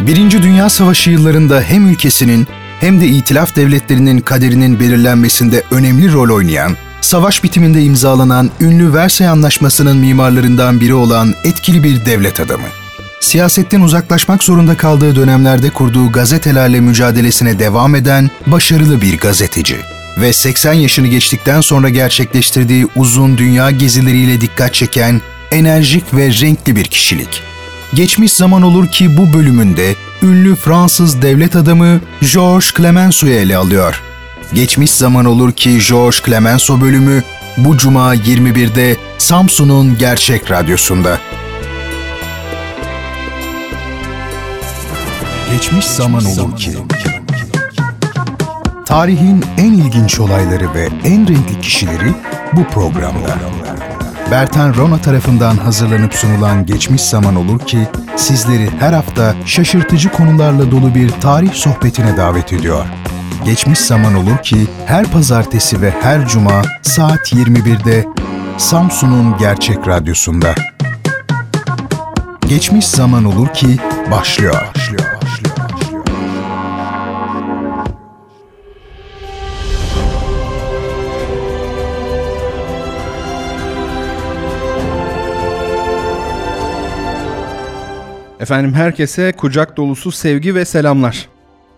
Birinci Dünya Savaşı yıllarında hem ülkesinin hem de itilaf devletlerinin kaderinin belirlenmesinde önemli rol oynayan, savaş bitiminde imzalanan ünlü Versay Anlaşması'nın mimarlarından biri olan etkili bir devlet adamı. Siyasetten uzaklaşmak zorunda kaldığı dönemlerde kurduğu gazetelerle mücadelesine devam eden başarılı bir gazeteci ve 80 yaşını geçtikten sonra gerçekleştirdiği uzun dünya gezileriyle dikkat çeken enerjik ve renkli bir kişilik. Geçmiş zaman olur ki bu bölümünde ünlü Fransız devlet adamı Georges Clemenceau'yu ele alıyor. Geçmiş zaman olur ki Georges Clemenceau bölümü bu cuma 21'de Samsun'un Gerçek Radyosu'nda. Geçmiş zaman olur ki Tarihin en ilginç olayları ve en renkli kişileri bu programda. Bertan Rona tarafından hazırlanıp sunulan Geçmiş Zaman Olur ki sizleri her hafta şaşırtıcı konularla dolu bir tarih sohbetine davet ediyor. Geçmiş Zaman Olur ki her pazartesi ve her cuma saat 21'de Samsun'un Gerçek Radyosu'nda. Geçmiş Zaman Olur ki başlıyor. başlıyor. Efendim herkese kucak dolusu sevgi ve selamlar.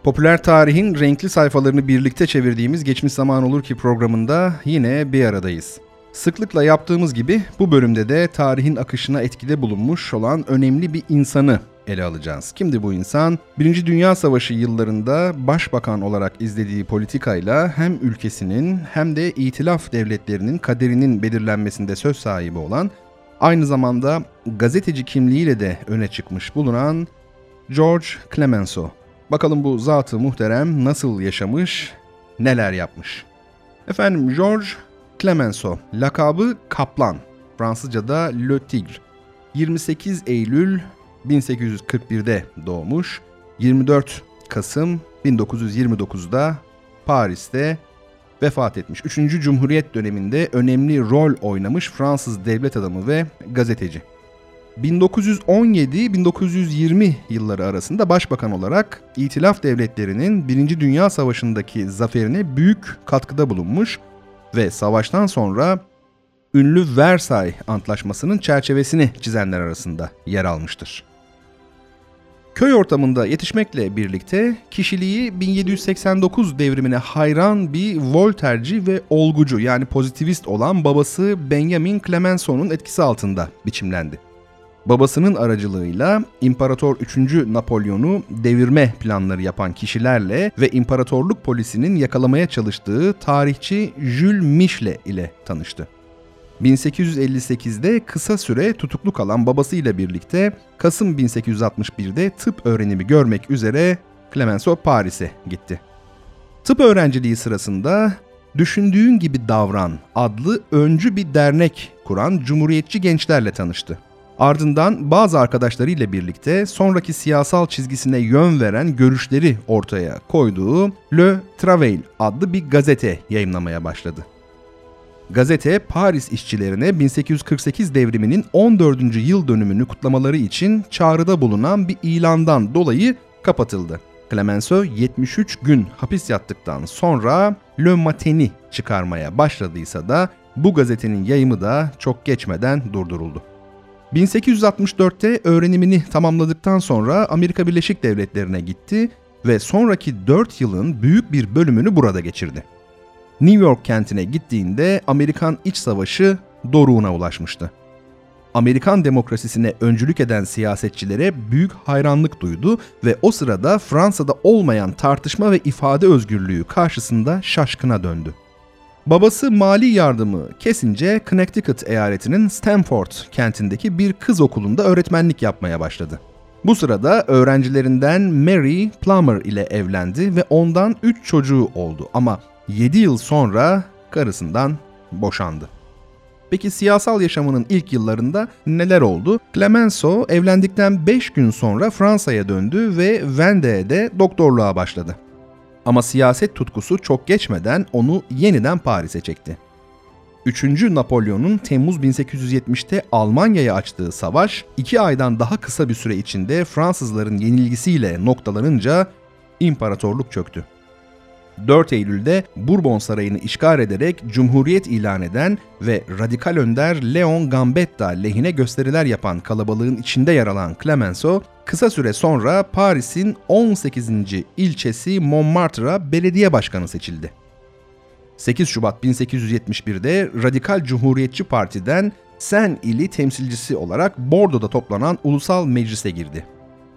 Popüler tarihin renkli sayfalarını birlikte çevirdiğimiz Geçmiş Zaman Olur Ki programında yine bir aradayız. Sıklıkla yaptığımız gibi bu bölümde de tarihin akışına etkide bulunmuş olan önemli bir insanı ele alacağız. Kimdi bu insan? Birinci Dünya Savaşı yıllarında başbakan olarak izlediği politikayla hem ülkesinin hem de itilaf devletlerinin kaderinin belirlenmesinde söz sahibi olan Aynı zamanda gazeteci kimliğiyle de öne çıkmış bulunan George Clemenceau. Bakalım bu zatı muhterem nasıl yaşamış, neler yapmış. Efendim George Clemenceau, lakabı Kaplan, Fransızca'da Le Tigre. 28 Eylül 1841'de doğmuş, 24 Kasım 1929'da Paris'te vefat etmiş. 3. Cumhuriyet döneminde önemli rol oynamış Fransız devlet adamı ve gazeteci. 1917-1920 yılları arasında başbakan olarak İtilaf devletlerinin 1. Dünya Savaşı'ndaki zaferine büyük katkıda bulunmuş ve savaştan sonra ünlü Versay Antlaşması'nın çerçevesini çizenler arasında yer almıştır. Köy ortamında yetişmekle birlikte kişiliği 1789 devrimine hayran bir Volterci ve olgucu yani pozitivist olan babası Benjamin Clemenceau'nun etkisi altında biçimlendi. Babasının aracılığıyla İmparator 3. Napolyon'u devirme planları yapan kişilerle ve imparatorluk polisinin yakalamaya çalıştığı tarihçi Jules Michelet ile tanıştı. 1858'de kısa süre tutuklu kalan babasıyla birlikte Kasım 1861'de tıp öğrenimi görmek üzere Clemenceau Paris'e gitti. Tıp öğrenciliği sırasında Düşündüğün Gibi Davran adlı öncü bir dernek kuran cumhuriyetçi gençlerle tanıştı. Ardından bazı arkadaşlarıyla birlikte sonraki siyasal çizgisine yön veren görüşleri ortaya koyduğu Le Travail adlı bir gazete yayınlamaya başladı. Gazete Paris işçilerine 1848 devriminin 14. yıl dönümünü kutlamaları için çağrıda bulunan bir ilandan dolayı kapatıldı. Clemenceau 73 gün hapis yattıktan sonra Le Matin'i çıkarmaya başladıysa da bu gazetenin yayımı da çok geçmeden durduruldu. 1864'te öğrenimini tamamladıktan sonra Amerika Birleşik Devletleri'ne gitti ve sonraki 4 yılın büyük bir bölümünü burada geçirdi. New York kentine gittiğinde Amerikan İç Savaşı doruğuna ulaşmıştı. Amerikan demokrasisine öncülük eden siyasetçilere büyük hayranlık duydu ve o sırada Fransa'da olmayan tartışma ve ifade özgürlüğü karşısında şaşkına döndü. Babası mali yardımı kesince Connecticut eyaletinin Stamford kentindeki bir kız okulunda öğretmenlik yapmaya başladı. Bu sırada öğrencilerinden Mary Plummer ile evlendi ve ondan 3 çocuğu oldu ama 7 yıl sonra karısından boşandı. Peki siyasal yaşamının ilk yıllarında neler oldu? Clemenceau evlendikten 5 gün sonra Fransa'ya döndü ve Vendée'de doktorluğa başladı. Ama siyaset tutkusu çok geçmeden onu yeniden Paris'e çekti. 3. Napolyon'un Temmuz 1870'te Almanya'ya açtığı savaş, 2 aydan daha kısa bir süre içinde Fransızların yenilgisiyle noktalanınca imparatorluk çöktü. 4 Eylül'de Bourbon Sarayı'nı işgal ederek Cumhuriyet ilan eden ve radikal önder Leon Gambetta lehine gösteriler yapan kalabalığın içinde yer alan Clemenceau, kısa süre sonra Paris'in 18. ilçesi Montmartre'a belediye başkanı seçildi. 8 Şubat 1871'de Radikal Cumhuriyetçi Parti'den Sen ili temsilcisi olarak Bordo'da toplanan ulusal meclise girdi.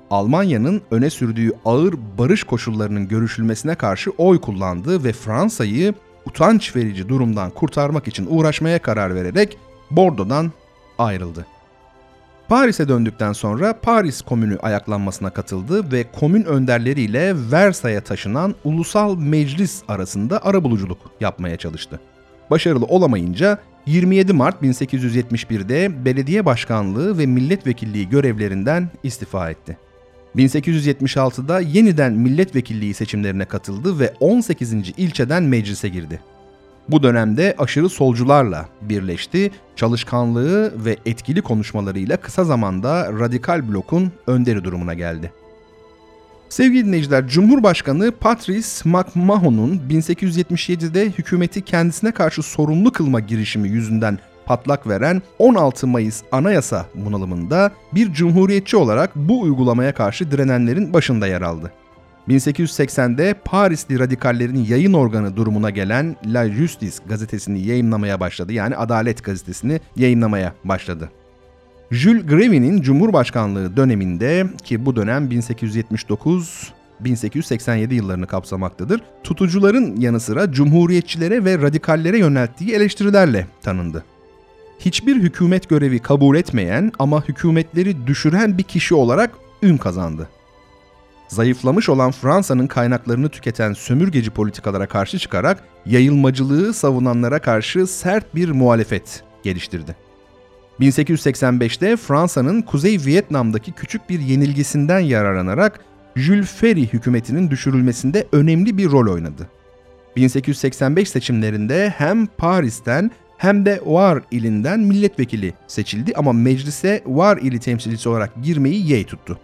Almanya'nın öne sürdüğü ağır barış koşullarının görüşülmesine karşı oy kullandı ve Fransa'yı utanç verici durumdan kurtarmak için uğraşmaya karar vererek Bordo'dan ayrıldı. Paris'e döndükten sonra Paris Komünü ayaklanmasına katıldı ve komün önderleriyle Versay'a taşınan ulusal meclis arasında arabuluculuk yapmaya çalıştı. Başarılı olamayınca 27 Mart 1871'de belediye başkanlığı ve milletvekilliği görevlerinden istifa etti. 1876'da yeniden milletvekilliği seçimlerine katıldı ve 18. ilçeden meclise girdi. Bu dönemde aşırı solcularla birleşti, çalışkanlığı ve etkili konuşmalarıyla kısa zamanda radikal blokun önderi durumuna geldi. Sevgili dinleyiciler, Cumhurbaşkanı Patrice McMahon'un 1877'de hükümeti kendisine karşı sorumlu kılma girişimi yüzünden patlak veren 16 Mayıs anayasa bunalımında bir cumhuriyetçi olarak bu uygulamaya karşı direnenlerin başında yer aldı. 1880'de Parisli radikallerin yayın organı durumuna gelen La Justice gazetesini yayınlamaya başladı. Yani Adalet gazetesini yayınlamaya başladı. Jules Grévy'nin Cumhurbaşkanlığı döneminde ki bu dönem 1879 1887 yıllarını kapsamaktadır. Tutucuların yanı sıra cumhuriyetçilere ve radikallere yönelttiği eleştirilerle tanındı. Hiçbir hükümet görevi kabul etmeyen ama hükümetleri düşüren bir kişi olarak ün kazandı zayıflamış olan Fransa'nın kaynaklarını tüketen sömürgeci politikalara karşı çıkarak yayılmacılığı savunanlara karşı sert bir muhalefet geliştirdi. 1885'te Fransa'nın Kuzey Vietnam'daki küçük bir yenilgisinden yararlanarak Jules Ferry hükümetinin düşürülmesinde önemli bir rol oynadı. 1885 seçimlerinde hem Paris'ten hem de Var ilinden milletvekili seçildi ama meclise Var ili temsilcisi olarak girmeyi yey tuttu.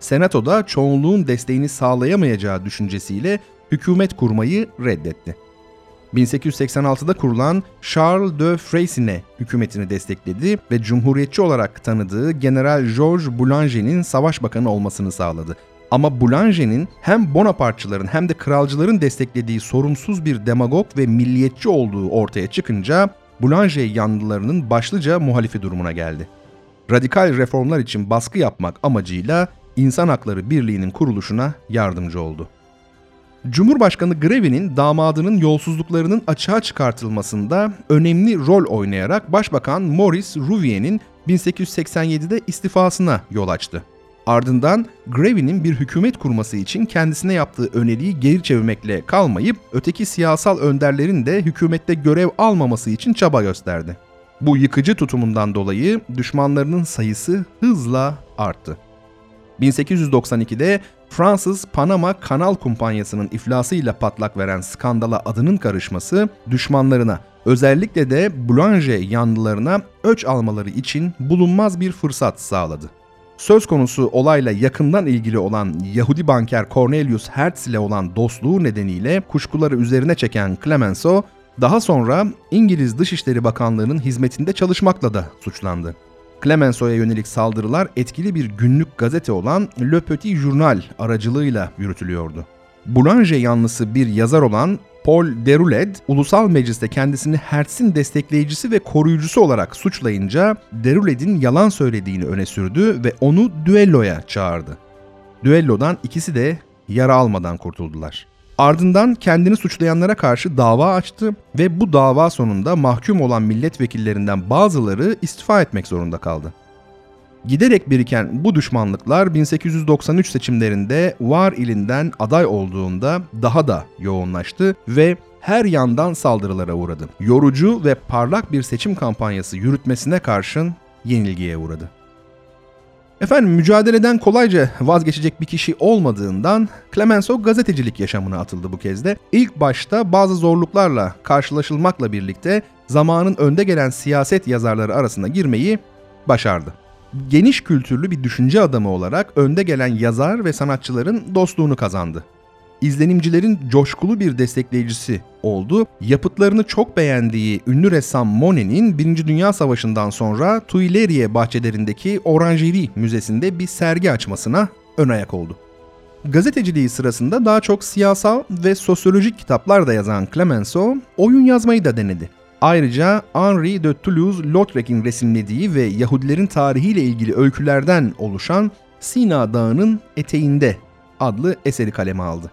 Senato'da çoğunluğun desteğini sağlayamayacağı düşüncesiyle hükümet kurmayı reddetti. 1886'da kurulan Charles de Freycinet hükümetini destekledi ve cumhuriyetçi olarak tanıdığı General Georges Boulanger'in savaş bakanı olmasını sağladı. Ama Boulanger'in hem Bonapartçıların hem de kralcıların desteklediği sorumsuz bir demagog ve milliyetçi olduğu ortaya çıkınca Boulanger yanlılarının başlıca muhalifi durumuna geldi. Radikal reformlar için baskı yapmak amacıyla İnsan Hakları Birliği'nin kuruluşuna yardımcı oldu. Cumhurbaşkanı Grevy'nin damadının yolsuzluklarının açığa çıkartılmasında önemli rol oynayarak Başbakan Maurice Rouvier'in 1887'de istifasına yol açtı. Ardından Grevy'nin bir hükümet kurması için kendisine yaptığı öneriyi geri çevirmekle kalmayıp öteki siyasal önderlerin de hükümette görev almaması için çaba gösterdi. Bu yıkıcı tutumundan dolayı düşmanlarının sayısı hızla arttı. 1892'de Fransız Panama Kanal Kumpanyası'nın iflasıyla patlak veren skandala adının karışması düşmanlarına özellikle de Boulanger yanlılarına öç almaları için bulunmaz bir fırsat sağladı. Söz konusu olayla yakından ilgili olan Yahudi banker Cornelius Hertz ile olan dostluğu nedeniyle kuşkuları üzerine çeken Clemenceau, daha sonra İngiliz Dışişleri Bakanlığı'nın hizmetinde çalışmakla da suçlandı. Clemenceau'ya yönelik saldırılar etkili bir günlük gazete olan Le Petit Journal aracılığıyla yürütülüyordu. Boulanger yanlısı bir yazar olan Paul Derouled, ulusal mecliste kendisini Hertz'in destekleyicisi ve koruyucusu olarak suçlayınca Derouled'in yalan söylediğini öne sürdü ve onu düelloya çağırdı. Düellodan ikisi de yara almadan kurtuldular. Ardından kendini suçlayanlara karşı dava açtı ve bu dava sonunda mahkum olan milletvekillerinden bazıları istifa etmek zorunda kaldı. Giderek biriken bu düşmanlıklar 1893 seçimlerinde Var ilinden aday olduğunda daha da yoğunlaştı ve her yandan saldırılara uğradı. Yorucu ve parlak bir seçim kampanyası yürütmesine karşın yenilgiye uğradı. Efendim mücadeleden kolayca vazgeçecek bir kişi olmadığından Clemenceau gazetecilik yaşamına atıldı bu kez de. İlk başta bazı zorluklarla karşılaşılmakla birlikte zamanın önde gelen siyaset yazarları arasında girmeyi başardı. Geniş kültürlü bir düşünce adamı olarak önde gelen yazar ve sanatçıların dostluğunu kazandı izlenimcilerin coşkulu bir destekleyicisi oldu. Yapıtlarını çok beğendiği ünlü ressam Monet'in 1. Dünya Savaşı'ndan sonra Tuileries bahçelerindeki Orangerie Müzesi'nde bir sergi açmasına ön ayak oldu. Gazeteciliği sırasında daha çok siyasal ve sosyolojik kitaplar da yazan Clemenceau, oyun yazmayı da denedi. Ayrıca Henri de Toulouse-Lautrec'in resimlediği ve Yahudilerin tarihiyle ilgili öykülerden oluşan Sina Dağı'nın eteğinde adlı eseri kaleme aldı.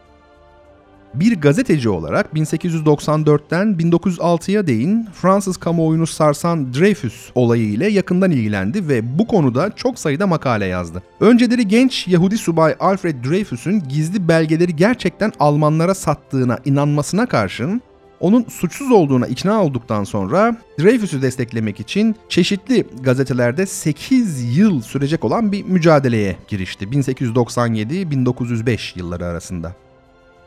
Bir gazeteci olarak 1894'ten 1906'ya değin Fransız kamuoyunu sarsan Dreyfus olayı ile yakından ilgilendi ve bu konuda çok sayıda makale yazdı. Önceleri genç Yahudi subay Alfred Dreyfus'un gizli belgeleri gerçekten Almanlara sattığına inanmasına karşın onun suçsuz olduğuna ikna olduktan sonra Dreyfus'u desteklemek için çeşitli gazetelerde 8 yıl sürecek olan bir mücadeleye girişti 1897-1905 yılları arasında.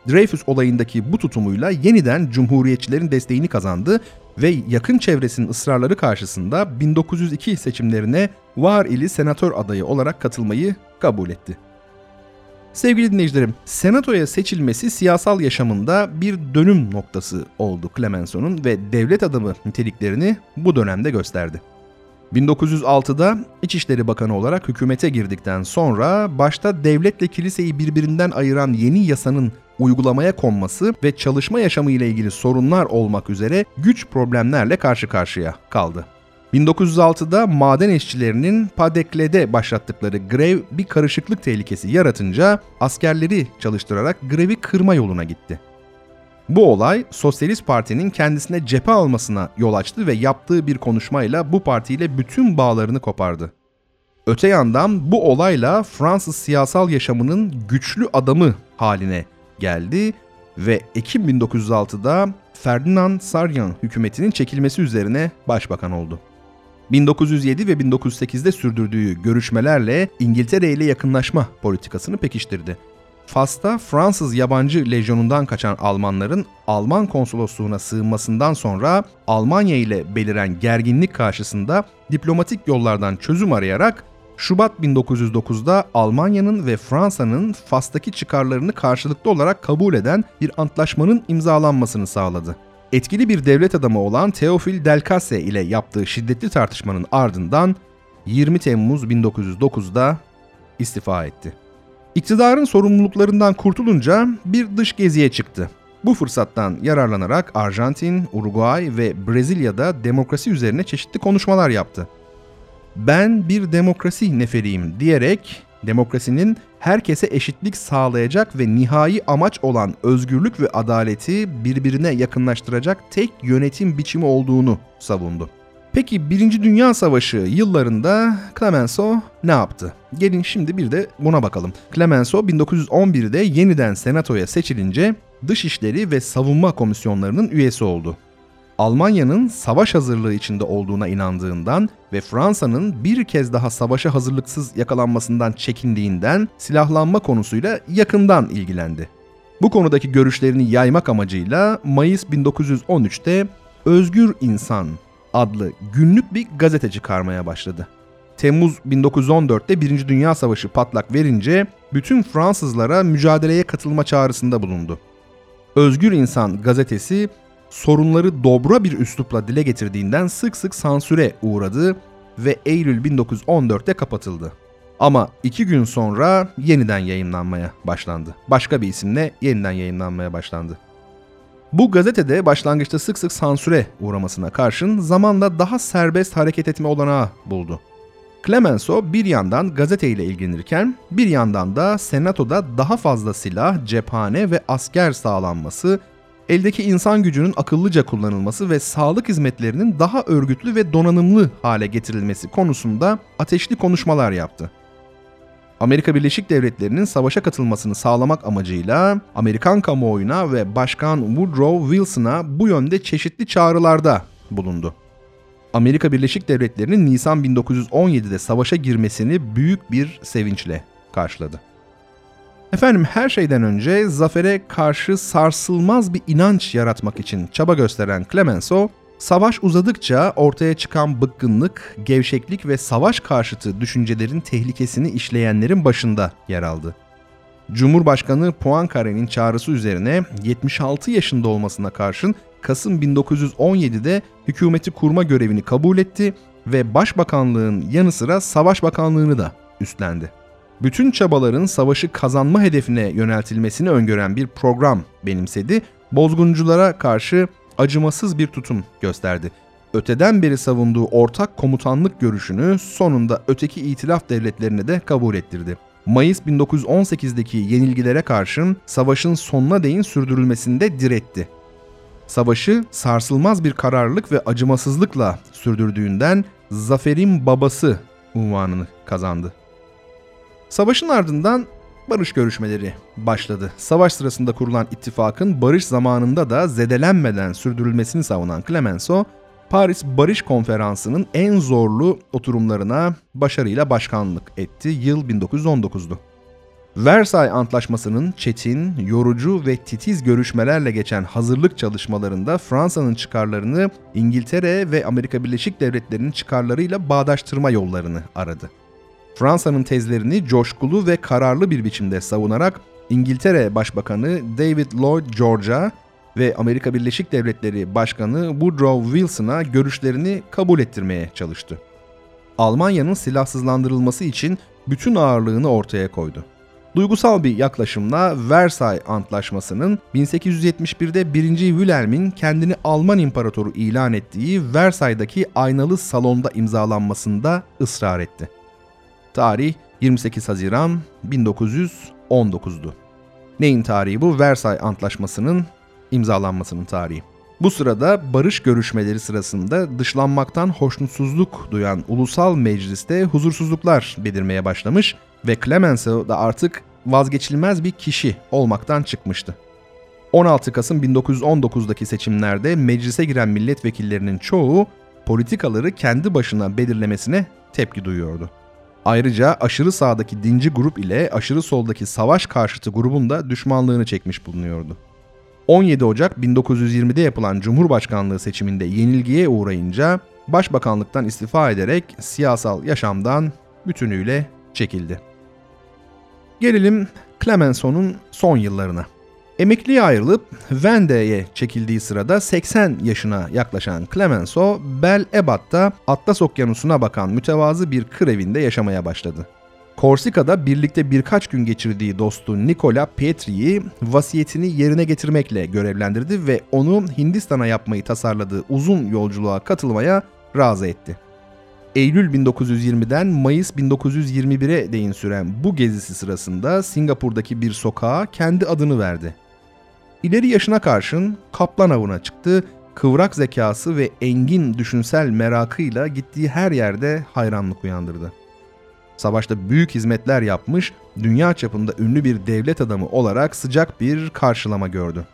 Dreyfus olayındaki bu tutumuyla yeniden Cumhuriyetçilerin desteğini kazandı ve yakın çevresinin ısrarları karşısında 1902 seçimlerine var ili senatör adayı olarak katılmayı kabul etti. Sevgili dinleyicilerim, senatoya seçilmesi siyasal yaşamında bir dönüm noktası oldu Clemenceau'nun ve devlet adamı niteliklerini bu dönemde gösterdi. 1906'da İçişleri Bakanı olarak hükümete girdikten sonra başta devletle kiliseyi birbirinden ayıran yeni yasanın uygulamaya konması ve çalışma yaşamı ile ilgili sorunlar olmak üzere güç problemlerle karşı karşıya kaldı. 1906'da maden işçilerinin Padekle'de başlattıkları grev bir karışıklık tehlikesi yaratınca askerleri çalıştırarak grevi kırma yoluna gitti. Bu olay Sosyalist Parti'nin kendisine cephe almasına yol açtı ve yaptığı bir konuşmayla bu partiyle bütün bağlarını kopardı. Öte yandan bu olayla Fransız siyasal yaşamının güçlü adamı haline geldi ve Ekim 1906'da Ferdinand Saryan hükümetinin çekilmesi üzerine başbakan oldu. 1907 ve 1908'de sürdürdüğü görüşmelerle İngiltere ile yakınlaşma politikasını pekiştirdi. Fas'ta Fransız yabancı lejyonundan kaçan Almanların Alman konsolosluğuna sığınmasından sonra Almanya ile beliren gerginlik karşısında diplomatik yollardan çözüm arayarak Şubat 1909'da Almanya'nın ve Fransa'nın Fas'taki çıkarlarını karşılıklı olarak kabul eden bir antlaşmanın imzalanmasını sağladı. Etkili bir devlet adamı olan Theophile Delcasse ile yaptığı şiddetli tartışmanın ardından 20 Temmuz 1909'da istifa etti. İktidarın sorumluluklarından kurtulunca bir dış geziye çıktı. Bu fırsattan yararlanarak Arjantin, Uruguay ve Brezilya'da demokrasi üzerine çeşitli konuşmalar yaptı ben bir demokrasi neferiyim diyerek demokrasinin herkese eşitlik sağlayacak ve nihai amaç olan özgürlük ve adaleti birbirine yakınlaştıracak tek yönetim biçimi olduğunu savundu. Peki 1. Dünya Savaşı yıllarında Clemenceau ne yaptı? Gelin şimdi bir de buna bakalım. Clemenceau 1911'de yeniden senatoya seçilince Dışişleri ve Savunma Komisyonlarının üyesi oldu. Almanya'nın savaş hazırlığı içinde olduğuna inandığından ve Fransa'nın bir kez daha savaşa hazırlıksız yakalanmasından çekindiğinden silahlanma konusuyla yakından ilgilendi. Bu konudaki görüşlerini yaymak amacıyla Mayıs 1913'te Özgür İnsan adlı günlük bir gazete çıkarmaya başladı. Temmuz 1914'te Birinci Dünya Savaşı patlak verince bütün Fransızlara mücadeleye katılma çağrısında bulundu. Özgür İnsan gazetesi sorunları dobra bir üslupla dile getirdiğinden sık sık sansüre uğradı ve Eylül 1914'te kapatıldı. Ama iki gün sonra yeniden yayınlanmaya başlandı. Başka bir isimle yeniden yayınlanmaya başlandı. Bu gazetede başlangıçta sık sık sansüre uğramasına karşın zamanla daha serbest hareket etme olanağı buldu. Clemenceau bir yandan gazeteyle ilgilenirken bir yandan da senatoda daha fazla silah, cephane ve asker sağlanması eldeki insan gücünün akıllıca kullanılması ve sağlık hizmetlerinin daha örgütlü ve donanımlı hale getirilmesi konusunda ateşli konuşmalar yaptı. Amerika Birleşik Devletleri'nin savaşa katılmasını sağlamak amacıyla Amerikan kamuoyuna ve Başkan Woodrow Wilson'a bu yönde çeşitli çağrılarda bulundu. Amerika Birleşik Devletleri'nin Nisan 1917'de savaşa girmesini büyük bir sevinçle karşıladı. Efendim her şeyden önce zafere karşı sarsılmaz bir inanç yaratmak için çaba gösteren Clemenceau, savaş uzadıkça ortaya çıkan bıkkınlık, gevşeklik ve savaş karşıtı düşüncelerin tehlikesini işleyenlerin başında yer aldı. Cumhurbaşkanı Poincaré'nin çağrısı üzerine 76 yaşında olmasına karşın Kasım 1917'de hükümeti kurma görevini kabul etti ve başbakanlığın yanı sıra savaş bakanlığını da üstlendi. Bütün çabaların savaşı kazanma hedefine yöneltilmesini öngören bir program benimsedi. Bozgunculara karşı acımasız bir tutum gösterdi. Öteden beri savunduğu ortak komutanlık görüşünü sonunda öteki itilaf devletlerine de kabul ettirdi. Mayıs 1918'deki yenilgilere karşın savaşın sonuna değin sürdürülmesinde diretti. Savaşı sarsılmaz bir kararlılık ve acımasızlıkla sürdürdüğünden zaferin babası unvanını kazandı. Savaşın ardından barış görüşmeleri başladı. Savaş sırasında kurulan ittifakın barış zamanında da zedelenmeden sürdürülmesini savunan Clemenceau, Paris Barış Konferansı'nın en zorlu oturumlarına başarıyla başkanlık etti. Yıl 1919'du. Versay Antlaşması'nın çetin, yorucu ve titiz görüşmelerle geçen hazırlık çalışmalarında Fransa'nın çıkarlarını İngiltere ve Amerika Birleşik Devletleri'nin çıkarlarıyla bağdaştırma yollarını aradı. Fransa'nın tezlerini coşkulu ve kararlı bir biçimde savunarak İngiltere Başbakanı David Lloyd George'a ve Amerika Birleşik Devletleri Başkanı Woodrow Wilson'a görüşlerini kabul ettirmeye çalıştı. Almanya'nın silahsızlandırılması için bütün ağırlığını ortaya koydu. Duygusal bir yaklaşımla Versay Antlaşması'nın 1871'de 1. Wilhelm'in kendini Alman İmparatoru ilan ettiği Versay'daki aynalı salonda imzalanmasında ısrar etti. Tarih 28 Haziran 1919'du. Neyin tarihi bu? Versay Antlaşması'nın imzalanmasının tarihi. Bu sırada barış görüşmeleri sırasında dışlanmaktan hoşnutsuzluk duyan ulusal mecliste huzursuzluklar belirmeye başlamış ve Clemenceau da artık vazgeçilmez bir kişi olmaktan çıkmıştı. 16 Kasım 1919'daki seçimlerde meclise giren milletvekillerinin çoğu politikaları kendi başına belirlemesine tepki duyuyordu. Ayrıca aşırı sağdaki dinci grup ile aşırı soldaki savaş karşıtı grubun da düşmanlığını çekmiş bulunuyordu. 17 Ocak 1920'de yapılan Cumhurbaşkanlığı seçiminde yenilgiye uğrayınca başbakanlıktan istifa ederek siyasal yaşamdan bütünüyle çekildi. Gelelim Clemenceau'nun son yıllarına. Emekliye ayrılıp Vendée'ye çekildiği sırada 80 yaşına yaklaşan Clemenceau, Bel Ebat'ta Atlas Okyanusu'na bakan mütevazı bir kır evinde yaşamaya başladı. Korsika'da birlikte birkaç gün geçirdiği dostu Nicola Pietri'yi vasiyetini yerine getirmekle görevlendirdi ve onu Hindistan'a yapmayı tasarladığı uzun yolculuğa katılmaya razı etti. Eylül 1920'den Mayıs 1921'e değin süren bu gezisi sırasında Singapur'daki bir sokağa kendi adını verdi. İleri yaşına karşın kaplan avına çıktı, kıvrak zekası ve engin düşünsel merakıyla gittiği her yerde hayranlık uyandırdı. Savaşta büyük hizmetler yapmış, dünya çapında ünlü bir devlet adamı olarak sıcak bir karşılama gördü.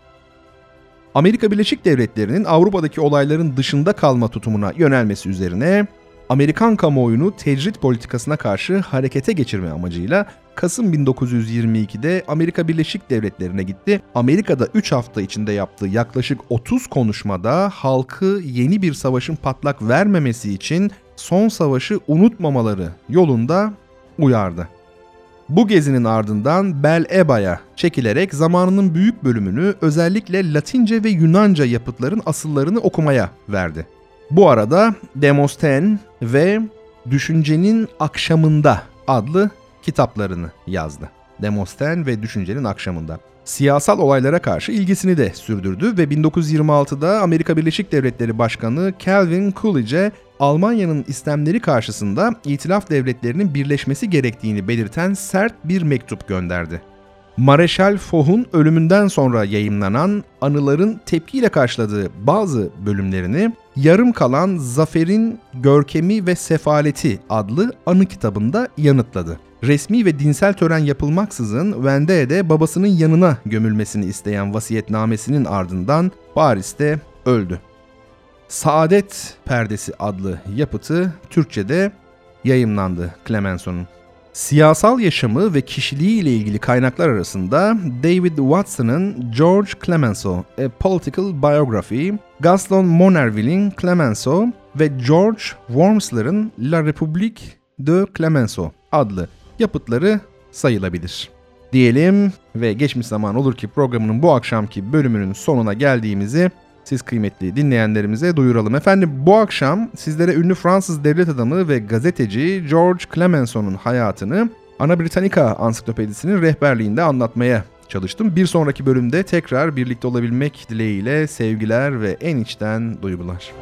Amerika Birleşik Devletleri'nin Avrupa'daki olayların dışında kalma tutumuna yönelmesi üzerine Amerikan kamuoyunu tecrit politikasına karşı harekete geçirme amacıyla Kasım 1922'de Amerika Birleşik Devletleri'ne gitti. Amerika'da 3 hafta içinde yaptığı yaklaşık 30 konuşmada halkı yeni bir savaşın patlak vermemesi için son savaşı unutmamaları yolunda uyardı. Bu gezinin ardından Bel Eba'ya çekilerek zamanının büyük bölümünü özellikle Latince ve Yunanca yapıtların asıllarını okumaya verdi. Bu arada Demosten ve Düşüncenin Akşamında adlı kitaplarını yazdı. Demosten ve Düşüncenin Akşamında. Siyasal olaylara karşı ilgisini de sürdürdü ve 1926'da Amerika Birleşik Devletleri Başkanı Calvin Coolidge'e Almanya'nın istemleri karşısında İtilaf devletlerinin birleşmesi gerektiğini belirten sert bir mektup gönderdi. Mareşal Foch'un ölümünden sonra yayımlanan anıların tepkiyle karşıladığı bazı bölümlerini yarım kalan Zafer'in Görkemi ve Sefaleti adlı anı kitabında yanıtladı. Resmi ve dinsel tören yapılmaksızın Vendée'de babasının yanına gömülmesini isteyen vasiyetnamesinin ardından Paris'te öldü. Saadet Perdesi adlı yapıtı Türkçe'de yayımlandı Clemenceau'nun. Siyasal yaşamı ve kişiliği ile ilgili kaynaklar arasında David Watson'ın George Clemenceau, A Political Biography, Gaston Monerville'in Clemenceau ve George Wormsler'ın La République de Clemenceau adlı yapıtları sayılabilir. Diyelim ve geçmiş zaman olur ki programının bu akşamki bölümünün sonuna geldiğimizi siz kıymetli dinleyenlerimize duyuralım. Efendim bu akşam sizlere ünlü Fransız devlet adamı ve gazeteci George Clemenceau'nun hayatını Ana Britannica ansiklopedisinin rehberliğinde anlatmaya çalıştım. Bir sonraki bölümde tekrar birlikte olabilmek dileğiyle sevgiler ve en içten duygular.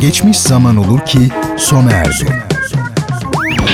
Geçmiş zaman olur ki sona erdi.